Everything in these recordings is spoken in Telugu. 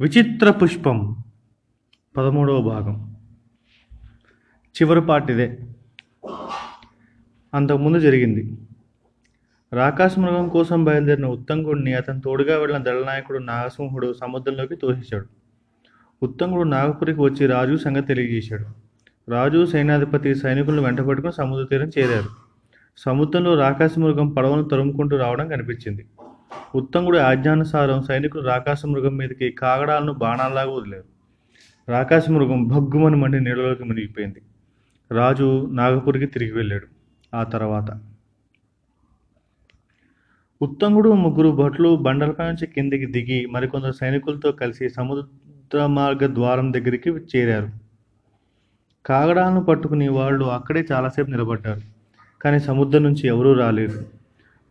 విచిత్ర పుష్పం. పదమూడవ భాగం. చివరి పాటిదే అంతకుముందు జరిగింది. రాకాశ మృగం కోసం బయలుదేరిన ఉత్తంగుడిని అతని తోడుగా వెళ్ళిన దళనాయకుడు నాగసింహుడు సముద్రంలోకి తోసేశాడు. ఉత్తంగుడు నాగపురికి వచ్చి రాజు సంగతి తెలియజేశాడు. రాజు సైన్యాధిపతి సైనికులను వెంటబెట్టుకుని సముద్ర తీరం చేరారు. సముద్రంలో రాకాశ మృగం పడవను తరుముకుంటూ రావడం కనిపించింది. ఉత్తంగుడి ఆజ్ఞానుసారం సైనికులు రాకాశ మృగం మీదకి కాగడాలను బాణాల్లాగా వదిలారు. రాకాశ మృగం భగ్గుమని మండి నీళ్ళలోకి మునిగిపోయింది. రాజు నాగపురికి తిరిగి వెళ్ళాడు. ఆ తర్వాత ఉత్తంగుడు ముగ్గురు భటులు బండలపై నుంచి కిందికి దిగి మరికొందరు సైనికులతో కలిసి సముద్ర మార్గ ద్వారం దగ్గరికి చేరారు. కాగడాలను పట్టుకుని వాళ్ళు అక్కడే చాలాసేపు నిలబడ్డారు. కానీ సముద్రం నుంచి ఎవరూ రాలేదు.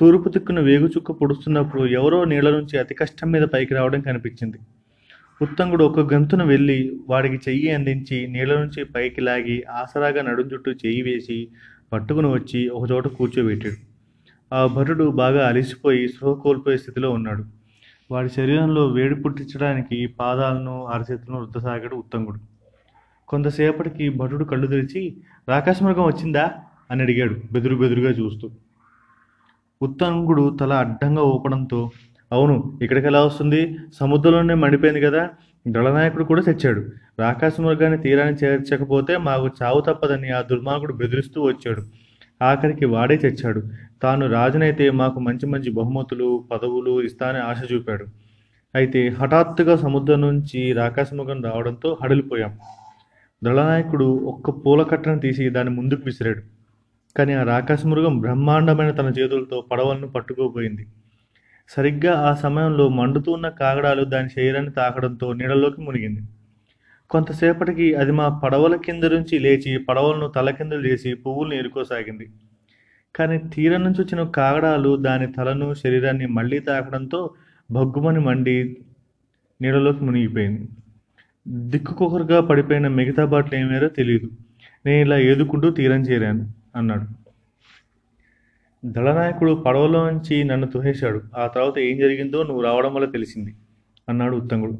తూర్పు దిక్కున వేగుచుక్క పొడుస్తున్నప్పుడు ఎవరో నీళ్ళ నుంచి అతి కష్టం మీద పైకి రావడం కనిపించింది. ఉత్తంగుడు ఒక గంతున వెళ్ళి వాడికి చెయ్యి అందించి నీళ్ళ నుంచి పైకి లాగి ఆసరాగా నడుం చుట్టూ చెయ్యి వేసి పట్టుకుని వచ్చి ఒకచోట కూర్చోబెట్టాడు. ఆ భటుడు బాగా అలిసిపోయి స్పృహ కోల్పోయే స్థితిలో ఉన్నాడు. వాడి శరీరంలో వేడి పుట్టించడానికి పాదాలను అరచేతులను రుద్దసాగాడు ఉత్తంగుడు. కొంతసేపటికి భటుడు కళ్ళు తెరిచి రాకాశమృగం వచ్చిందా? అని అడిగాడు బెదురు బెదురుగా చూస్తూ. ఉత్తంగుడు తల అడ్డంగా ఊపడంతో అవును ఇక్కడికి ఎలా వస్తుంది? సముద్రంలోనే మండిపోయింది కదా? దళనాయకుడు కూడా తెచ్చాడు రాకాశ మృగాన్ని తీరాన్ని చేర్చకపోతే మాకు చావు తప్పదని ఆ దుర్మార్గుడు బెదిరిస్తూ వచ్చాడు. ఆఖరికి వాడే తెచ్చాడు తాను రాజునైతే మాకు మంచి మంచి బహుమతులు పదవులు ఇస్తానని ఆశ చూపాడు. అయితే హఠాత్తుగా సముద్రం నుంచి రాకాశముఖం రావడంతో హడలిపోయాం. దళనాయకుడు ఒక్క పూల కట్టను తీసి దాన్ని ముందుకు విసిరాడు. కానీ ఆ రాకాశ మృగం బ్రహ్మాండమైన తన చేతులతో పడవలను పట్టుకోపోయింది సరిగ్గా ఆ సమయంలో మండుతూ ఉన్న కాగడాలు దాని శరీరాన్ని తాకడంతో నీడలోకి మునిగింది. కొంతసేపటికి అది మా పడవల కింద నుంచి లేచి పడవలను తల కింద చేసి పువ్వులను ఏరుకోసాగింది కానీ తీరం నుంచి వచ్చిన కాగడాలు దాని తలను శరీరాన్ని మళ్ళీ తాకడంతో భగ్గుమని మండి నీడలోకి మునిగిపోయింది. దిక్కుకొకరుగా పడిపోయిన మిగతా బాటలు ఏమేరో తెలియదు నేను ఇలా ఏదుకుంటూ తీరం చేరాను. అన్నాడు. దళనాయకుడు పడవలోంచి నన్ను తుహేశాడు ఆ తర్వాత ఏం జరిగిందో నువ్వు రావడం వల్ల తెలిసింది అన్నాడు ఉత్తంగుడు.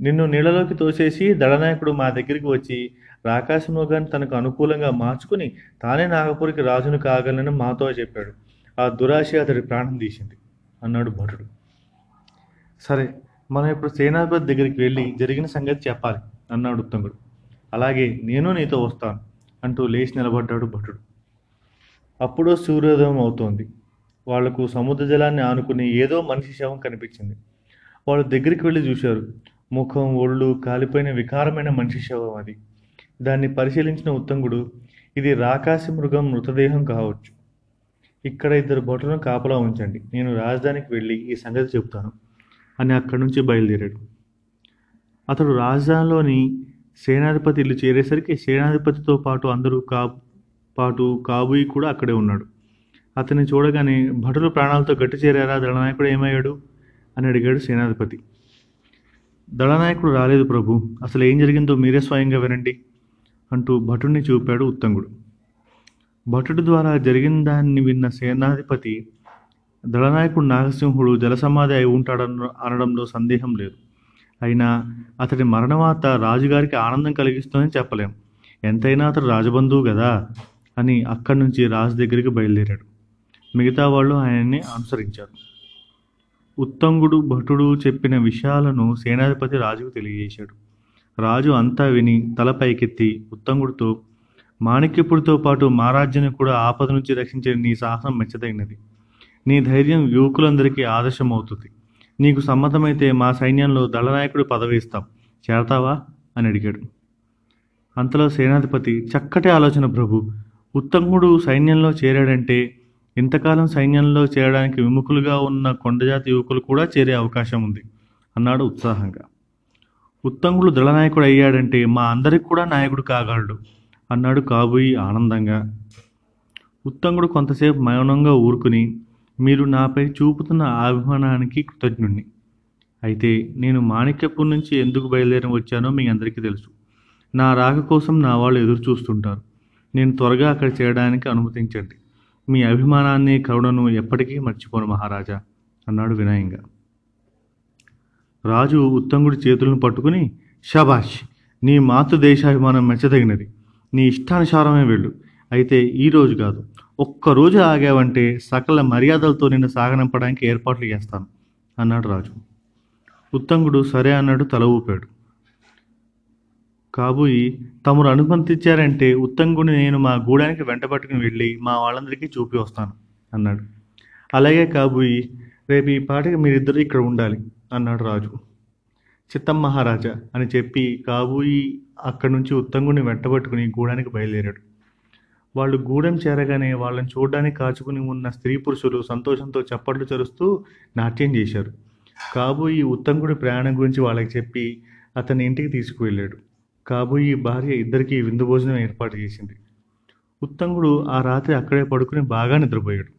నిన్ను నీళ్ళలోకి తోసేసి దళనాయకుడు మా దగ్గరికి వచ్చి రాకాశమోగాన్ని తనకు అనుకూలంగా మార్చుకుని తానే నాగపూర్కి రాజును కాగలనని మాతో చెప్పాడు. ఆ దురాశ అతడి ప్రాణం తీసింది అన్నాడు భటుడు. సరే మనం ఇప్పుడు సేనాధిపతి దగ్గరికి వెళ్ళి జరిగిన సంగతి చెప్పాలి అన్నాడు ఉత్తంగుడు. అలాగే నేను నీతో వస్తాను. అంటూ లేచి నిలబడ్డాడు భటుడు. అప్పుడో సూర్యోదయం అవుతోంది. వాళ్ళకు సముద్ర జలాన్ని ఆనుకుని ఏదో మనిషి శవం కనిపించింది. వాళ్ళు దగ్గరికి వెళ్ళి చూశారు. ముఖం ఒళ్ళు కాలిపోయిన వికారమైన మనిషి శవం అది. దాన్ని పరిశీలించిన ఉత్తంగుడు ఇది రాకాసి మృగం మృతదేహం కావచ్చు. ఇక్కడ ఇద్దరు భటులను కాపలా ఉంచండి. నేను రాజధానికి వెళ్ళి ఈ సంగతి చెప్తాను అని అక్కడి నుంచి బయలుదేరాడు. అతడు రాజధానిలోని సేనాధిపతి ఇల్లు చేరేసరికి సేనాధిపతితో పాటు అందరూ కా పాటు కాబూయి కూడా అక్కడే ఉన్నాడు. అతన్ని చూడగానే భటులు ప్రాణాలతో గట్టి చేరారా? దళనాయకుడు ఏమయ్యాడు? అని అడిగాడు సేనాధిపతి. దళనాయకుడు రాలేదు ప్రభు అసలు ఏం జరిగిందో మీరే స్వయంగా వినండి అంటూ భటుడిని చూపాడు ఉత్తంగుడు. భటుడి ద్వారా జరిగిన దాన్ని విన్న సేనాధిపతి దళనాయకుడు నాగసింహుడు జలసమాధి అయి ఉంటాడన్న అనడంలో సందేహం లేదు. అయినా అతడి మరణవార్త రాజుగారికి ఆనందం కలిగిస్తుందని చెప్పలేం. ఎంతైనా అతడు రాజబంధువు కదా అని అక్కడి నుంచి రాజు దగ్గరికి బయలుదేరాడు. మిగతా వాళ్ళు ఆయన్ని అనుసరించారు. ఉత్తంగుడు భటుడు చెప్పిన విషయాలను సేనాధిపతి రాజుకు తెలియజేశాడు. రాజు అంతా విని తల పైకెత్తి ఉత్తంగుడితో మాణిక్యపుడితో పాటు మహారాజ్యాన్ని కూడా ఆపద నుంచి రక్షించే నీ సాహసం మెచ్చదగినది. నీ ధైర్యం యువకులందరికీ ఆదర్శమవుతుంది. నీకు సమ్మతమైతే మా సైన్యంలో దళనాయకుడి పదవి ఇస్తాం. చేరతావా? అని అడిగాడు. అంతలో సేనాధిపతి చక్కటి ఆలోచన ప్రభు! ఉత్తంగుడు సైన్యంలో చేరాడంటే ఇంతకాలం సైన్యంలో చేరడానికి విముఖులుగా ఉన్న కొండజాతి యువకులు కూడా చేరే అవకాశం ఉంది అన్నాడు ఉత్సాహంగా. ఉత్తంగుడు దళనాయకుడు అయ్యాడంటే మా అందరికి కూడా నాయకుడు కాగలడు అన్నాడు కాబోయి ఆనందంగా. ఉత్తంగుడు కొంతసేపు మౌనంగా ఊరుకుని మీరు నాపై చూపుతున్న అభిమానానికి కృతజ్ఞుణ్ణి. అయితే నేను మాణిక్యపూర్ నుంచి ఎందుకు బయలుదేరి వచ్చానో మీ అందరికీ తెలుసు. నా రాక కోసం నా వాళ్ళు ఎదురు చూస్తుంటారు. నేను త్వరగా అక్కడ చేరడానికి అనుమతించండి. మీ అభిమానాన్ని కరుణను ఎప్పటికీ మర్చిపోను మహారాజా అన్నాడు వినయంగా. రాజు ఉత్తంగుడి చేతులను పట్టుకుని షబాష్ నీ మాతృదేశాభిమానం మెచ్చదగినది. నీ ఇష్టానుసారమే వెళ్ళు. అయితే ఈరోజు కాదు. ఒక్క రోజు ఆగావంటే సకల మర్యాదలతో నిన్ను సాగనంపడానికి ఏర్పాట్లు చేస్తాను అన్నాడు రాజు. ఉత్తంగుడు సరే అన్నాడు తల ఊపాడు. కాబోయి తమరు అనుమతించారంటే ఉత్తంగుడిని నేను మా గూడానికి వెంటబట్టుకుని వెళ్ళి మా వాళ్ళందరికీ చూపి వస్తాను అన్నాడు. అలాగే కాబోయి రేపు ఈ పాటికి మీరిద్దరు ఇక్కడ ఉండాలి అన్నాడు రాజు. చిత్తం మహారాజా అని చెప్పి కాబోయి అక్కడి నుంచి ఉత్తంగుడిని వెంటబట్టుకుని గూడానికి బయలుదేరాడు. వాళ్ళు గూడెం చేరగానే వాళ్ళని చూడడానికి కాచుకుని ఉన్న స్త్రీ పురుషులు సంతోషంతో చప్పట్లు చరుస్తూ నాట్యం చేశారు. కాబోయి ఉత్తంకుడి ప్రయాణం గురించి వాళ్ళకి చెప్పి అతని ఇంటికి తీసుకువెళ్ళాడు. కాబోయి భార్య ఇద్దరికీ విందు భోజనం ఏర్పాటు చేసింది. ఉత్తంగుడు ఆ రాత్రి అక్కడే పడుకుని బాగా నిద్రపోయాడు.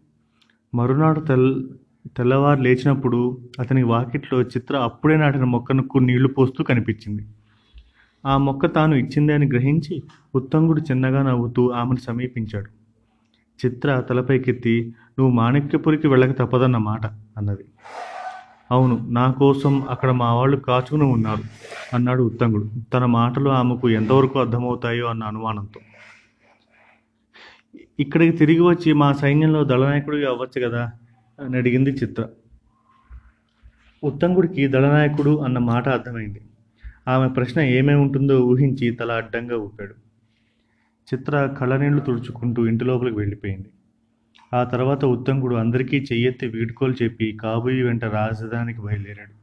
మరునాడు తెల్ తెల్లవారు లేచినప్పుడు అతని వాకిట్లో చిత్ర అప్పుడే నాటిన మొక్కను నీళ్ళు పోస్తూ కనిపించింది. ఆ మొక్క తాను ఇచ్చిందే అని గ్రహించి ఉత్తంగుడు చిన్నగా నవ్వుతూ ఆమెను సమీపించాడు. చిత్ర తలపైకెత్తి నువ్వు మాణిక్యపురికి వెళ్ళక తప్పదన్న మాట అన్నది. అవును నా కోసం అక్కడ మా వాళ్ళు కాచుకుని ఉన్నారు అన్నాడు ఉత్తంగుడు. తన మాటలు ఆమెకు ఎంతవరకు అర్థమవుతాయో అన్న అనుమానంతో. ఇక్కడికి తిరిగి వచ్చి మా సైన్యంలో దళనాయకుడు అవ్వచ్చు కదా అని అడిగింది చిత్ర. ఉత్తంగుడికి దళనాయకుడు అన్న మాట అర్థమైంది. ఆమె ప్రశ్న ఏమేమి ఉంటుందో ఊహించి తల అడ్డంగా ఊపాడు. చిత్ర కళ్ళనీళ్ళు తుడుచుకుంటూ ఇంటి లోపలికి వెళ్ళిపోయింది. ఆ తర్వాత ఉత్తంకుడు అందరికీ చెయ్యెత్తి వీడ్కోలు చెప్పి కాబోయి వెంట రాజధానికి బయలుదేరాడు.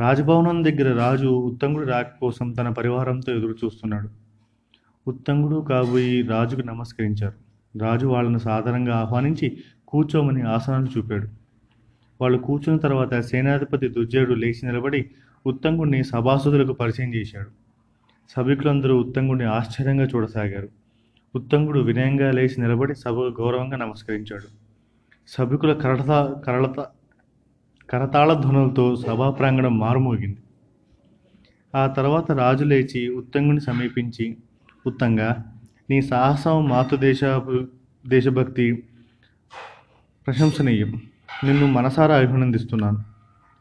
రాజభవనం దగ్గర రాజు ఉత్తంగుడి రాక కోసం తన పరివారంతో ఎదురు చూస్తున్నాడు ఉత్తంగుడు కాబోయి రాజుకు నమస్కరించారు. రాజు వాళ్ళను సాధారణంగా ఆహ్వానించి కూర్చోమని ఆసనాలు చూపాడు. వాళ్ళు కూర్చున్న తర్వాత సేనాధిపతి దుర్జయుడు లేచి నిలబడి ఉత్తంగుడిని సభాసదులకు పరిచయం చేశాడు. సభికులందరూ ఉత్తంగుడిని ఆశ్చర్యంగా చూడసాగారు. ఉత్తంగుడు వినయంగా లేచి నిలబడి సభకు గౌరవంగా నమస్కరించాడు. సభికుల కరత కరళత కరతాళ ధ్వనులతో సభా ప్రాంగణం మారుమోగింది. ఆ తర్వాత రాజు లేచి ఉత్తంగుని సమీపించి ఉత్తంగా నీ సాహసం మాతృదేశ దేశభక్తి ప్రశంసనీయం. నిన్ను మనసారా అభినందిస్తున్నాను.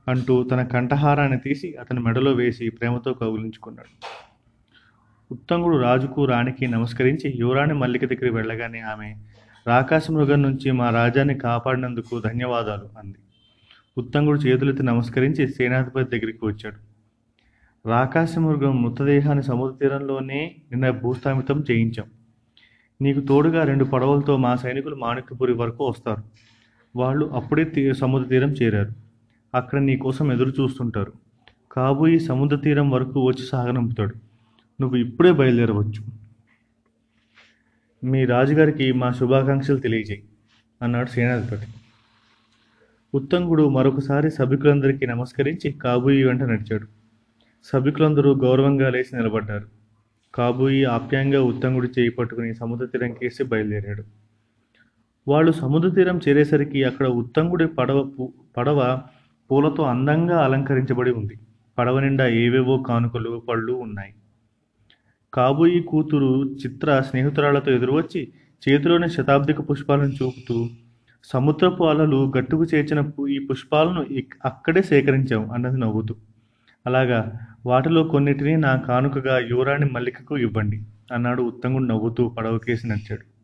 అంటూ తన కంఠహారాన్ని తీసి అతని మెడలో వేసి ప్రేమతో కౌగులించుకున్నాడు. ఉత్తంగుడు రాజుకు రాణికి నమస్కరించి యువరాణి మల్లిక దగ్గరికి వెళ్ళగానే ఆమె రాకాశ మృగం నుంచి మా రాజాన్ని కాపాడినందుకు ధన్యవాదాలు అంది. ఉత్తంగుడు చేతులెత్తి నమస్కరించి సేనాధిపతి దగ్గరికి వచ్చాడు. రాకాశ మృగం మృతదేహాన్ని సముద్ర తీరంలోనే నిన్న భూస్థాపితం చేయించాం. నీకు తోడుగా రెండు పడవలతో మా సైనికులు మాణిక్యపురి వరకు వస్తారు. వాళ్ళు అప్పుడే తీ సముద్ర తీరం చేరారు. అక్కడ నీ కోసం ఎదురు చూస్తుంటారు. కాబోయి సముద్ర తీరం వరకు వచ్చి సాగనంపుతాడు. నువ్వు ఇప్పుడే బయలుదేరవచ్చు. మీ రాజుగారికి మా శుభాకాంక్షలు తెలియజేయి అన్నాడు సేనాధిపతి. ఉత్తంగుడు మరొకసారి సభికులందరికీ నమస్కరించి కాబోయి వెంట నడిచాడు. సభికులందరూ గౌరవంగా లేచి నిలబడ్డారు. కాబోయి ఆప్యాయంగా ఉత్తంగుడి చేయి పట్టుకుని సముద్ర తీరం కేసి బయలుదేరాడు. వాళ్ళు సముద్ర తీరం చేరేసరికి అక్కడ ఉత్తంగుడి పడవ పడవ పూలతో అందంగా అలంకరించబడి ఉంది. పడవ నిండా ఏవేవో కానుకలు పళ్ళు ఉన్నాయి. కాబోయి కూతురు చిత్ర స్నేహితురాలతో ఎదురువచ్చి చేతిలోని శతాబ్దిక పుష్పాలను చూపుతూ సముద్రపు అలలు గట్టుకు చేర్చిన పు- ఈ పుష్పాలను అక్కడే సేకరించాం అన్నది నవ్వుతూ. అలాగా వాటిలో కొన్నిటిని నా కానుకగా యువరాణి మల్లికకు ఇవ్వండి అన్నాడు ఉత్తంగుడు నవ్వుతూ పడవకేసి నచ్చాడు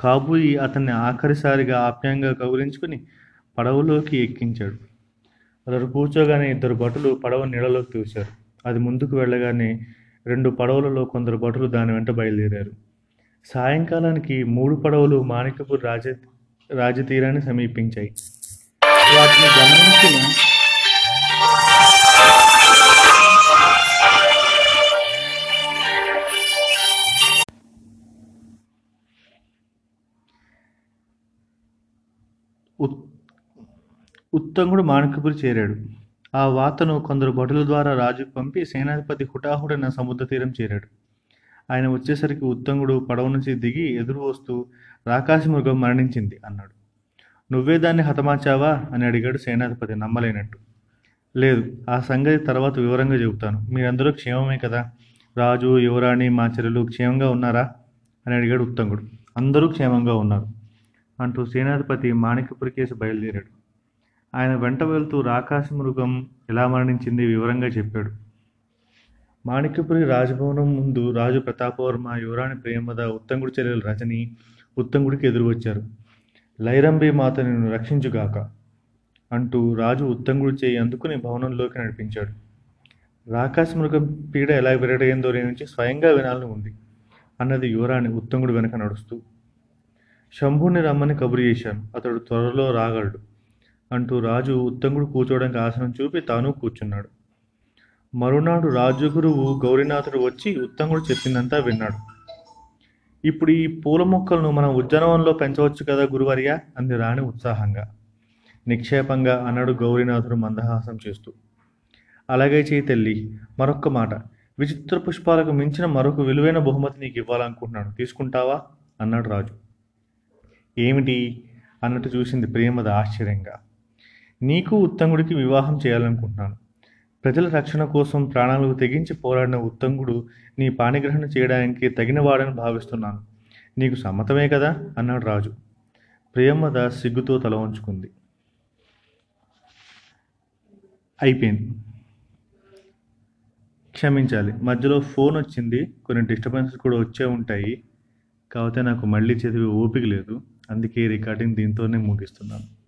కాబూయి అతన్ని ఆఖరిసారిగా ఆప్యాయంగా కౌగులించుకుని పడవలోకి ఎక్కించాడు. అతడు కూర్చోగానే ఇద్దరు భటులు పడవ నీళ్ళలోకి తూశారు. అది ముందుకు వెళ్ళగానే రెండు పడవలలో కొందరు భటులు దాని వెంట బయలుదేరారు. సాయంకాలానికి మూడు పడవలు మాణిక్యపూర్ రాజ రాజతీరాన్ని సమీపించాయి. వాటిని గమనించిన ఉత్ ఉత్తంగుడు మాణిక్యపురి చేరాడు. ఆ వార్తను కొందరు భటుల ద్వారా రాజుకు పంపి సేనాధిపతి హుటాహుడైన సముద్ర తీరం చేరాడు. ఆయన వచ్చేసరికి ఉత్తంగుడు పడవ నుంచి దిగి ఎదురు వస్తూ రాకాశ మృగం మరణించింది అన్నాడు. నువ్వే దాన్ని హతమార్చావా? అని అడిగాడు సేనాధిపతి నమ్మలేనట్టు. లేదు ఆ సంగతి తర్వాత వివరంగా చెబుతాను. మీరందరూ క్షేమమే కదా? రాజు యువరాణి మా చెల్లెలు క్షేమంగా ఉన్నారా? అని అడిగాడు ఉత్తంగుడు అందరూ క్షేమంగా ఉన్నారు అంటూ సేనాధిపతి మాణిక్యపురి కేసు బయలుదేరాడు. ఆయన వెంట వెళ్తూ రాకాసి మృగం ఎలా మరణించింది వివరంగా చెప్పాడు. మాణిక్యపురి రాజభవనం ముందు రాజు ప్రతాపవర్మ యువరాణి ప్రేమద ఉత్తంగుడి చెల్లెలు రజని ఉత్తంగుడికి ఎదురు వచ్చారు లైరంబి మాత నిన్ను రక్షించుగాక అంటూ రాజు ఉత్తంగుడి చేయి అందుకుని భవనంలోకి నడిపించాడు. రాకాశ మృగం పీడ ఎలా విరడైందో నుంచి స్వయంగా వినాలని ఉంది అన్నది యువరాణి ఉత్తంగుడు వెనక నడుస్తూ. శంభుని రమ్మని కబురు చేశాను. అతడు త్వరలో రాగలడు. అంటూ రాజు ఉత్తంగుడు కూర్చోవడానికి ఆసనం చూపి తాను కూర్చున్నాడు. మరునాడు రాజగురువు గౌరీనాథుడు వచ్చి ఉత్తంగుడు చెప్పిందంతా విన్నాడు. ఇప్పుడు ఈ పూల మొక్కలను మనం ఉద్యానవనంలో పెంచవచ్చు కదా గురువర్య? అంది రాణి ఉత్సాహంగా. నిక్షేపంగా అన్నాడు గౌరీనాథుడు మందహాసం చేస్తూ. అలాగే చేయి తల్లి మరొక్క మాట. విచిత్ర పుష్పాలకు మించిన మరొక విలువైన బహుమతి నీకు ఇవ్వాలనుకుంటున్నాను. తీసుకుంటావా? అన్నాడు రాజు. ఏమిటి? అన్నట్టు చూసింది ప్రేమద ఆశ్చర్యంగా. నీకు ఉత్తంగుడికి వివాహం చేయాలనుకుంటున్నాను. ప్రజల రక్షణ కోసం ప్రాణాలకు తెగించి పోరాడిన ఉత్తంగుడు నీ పాణిగ్రహణ చేయడానికి తగినవాడని భావిస్తున్నాను. నీకు సమ్మతమే కదా? అన్నాడు రాజు. ప్రియమ్మద సిగ్గుతో తల ఉంచుకుంది అయిపోయింది. క్షమించాలి. మధ్యలో ఫోన్ వచ్చింది. కొన్ని డిస్టర్బెన్సెస్ కూడా వచ్చే ఉంటాయి. కాకపోతే నాకు మళ్ళీ చదివే ఓపిక లేదు. అందుకే రికార్డింగ్ దీంతోనే ముగిస్తున్నాను.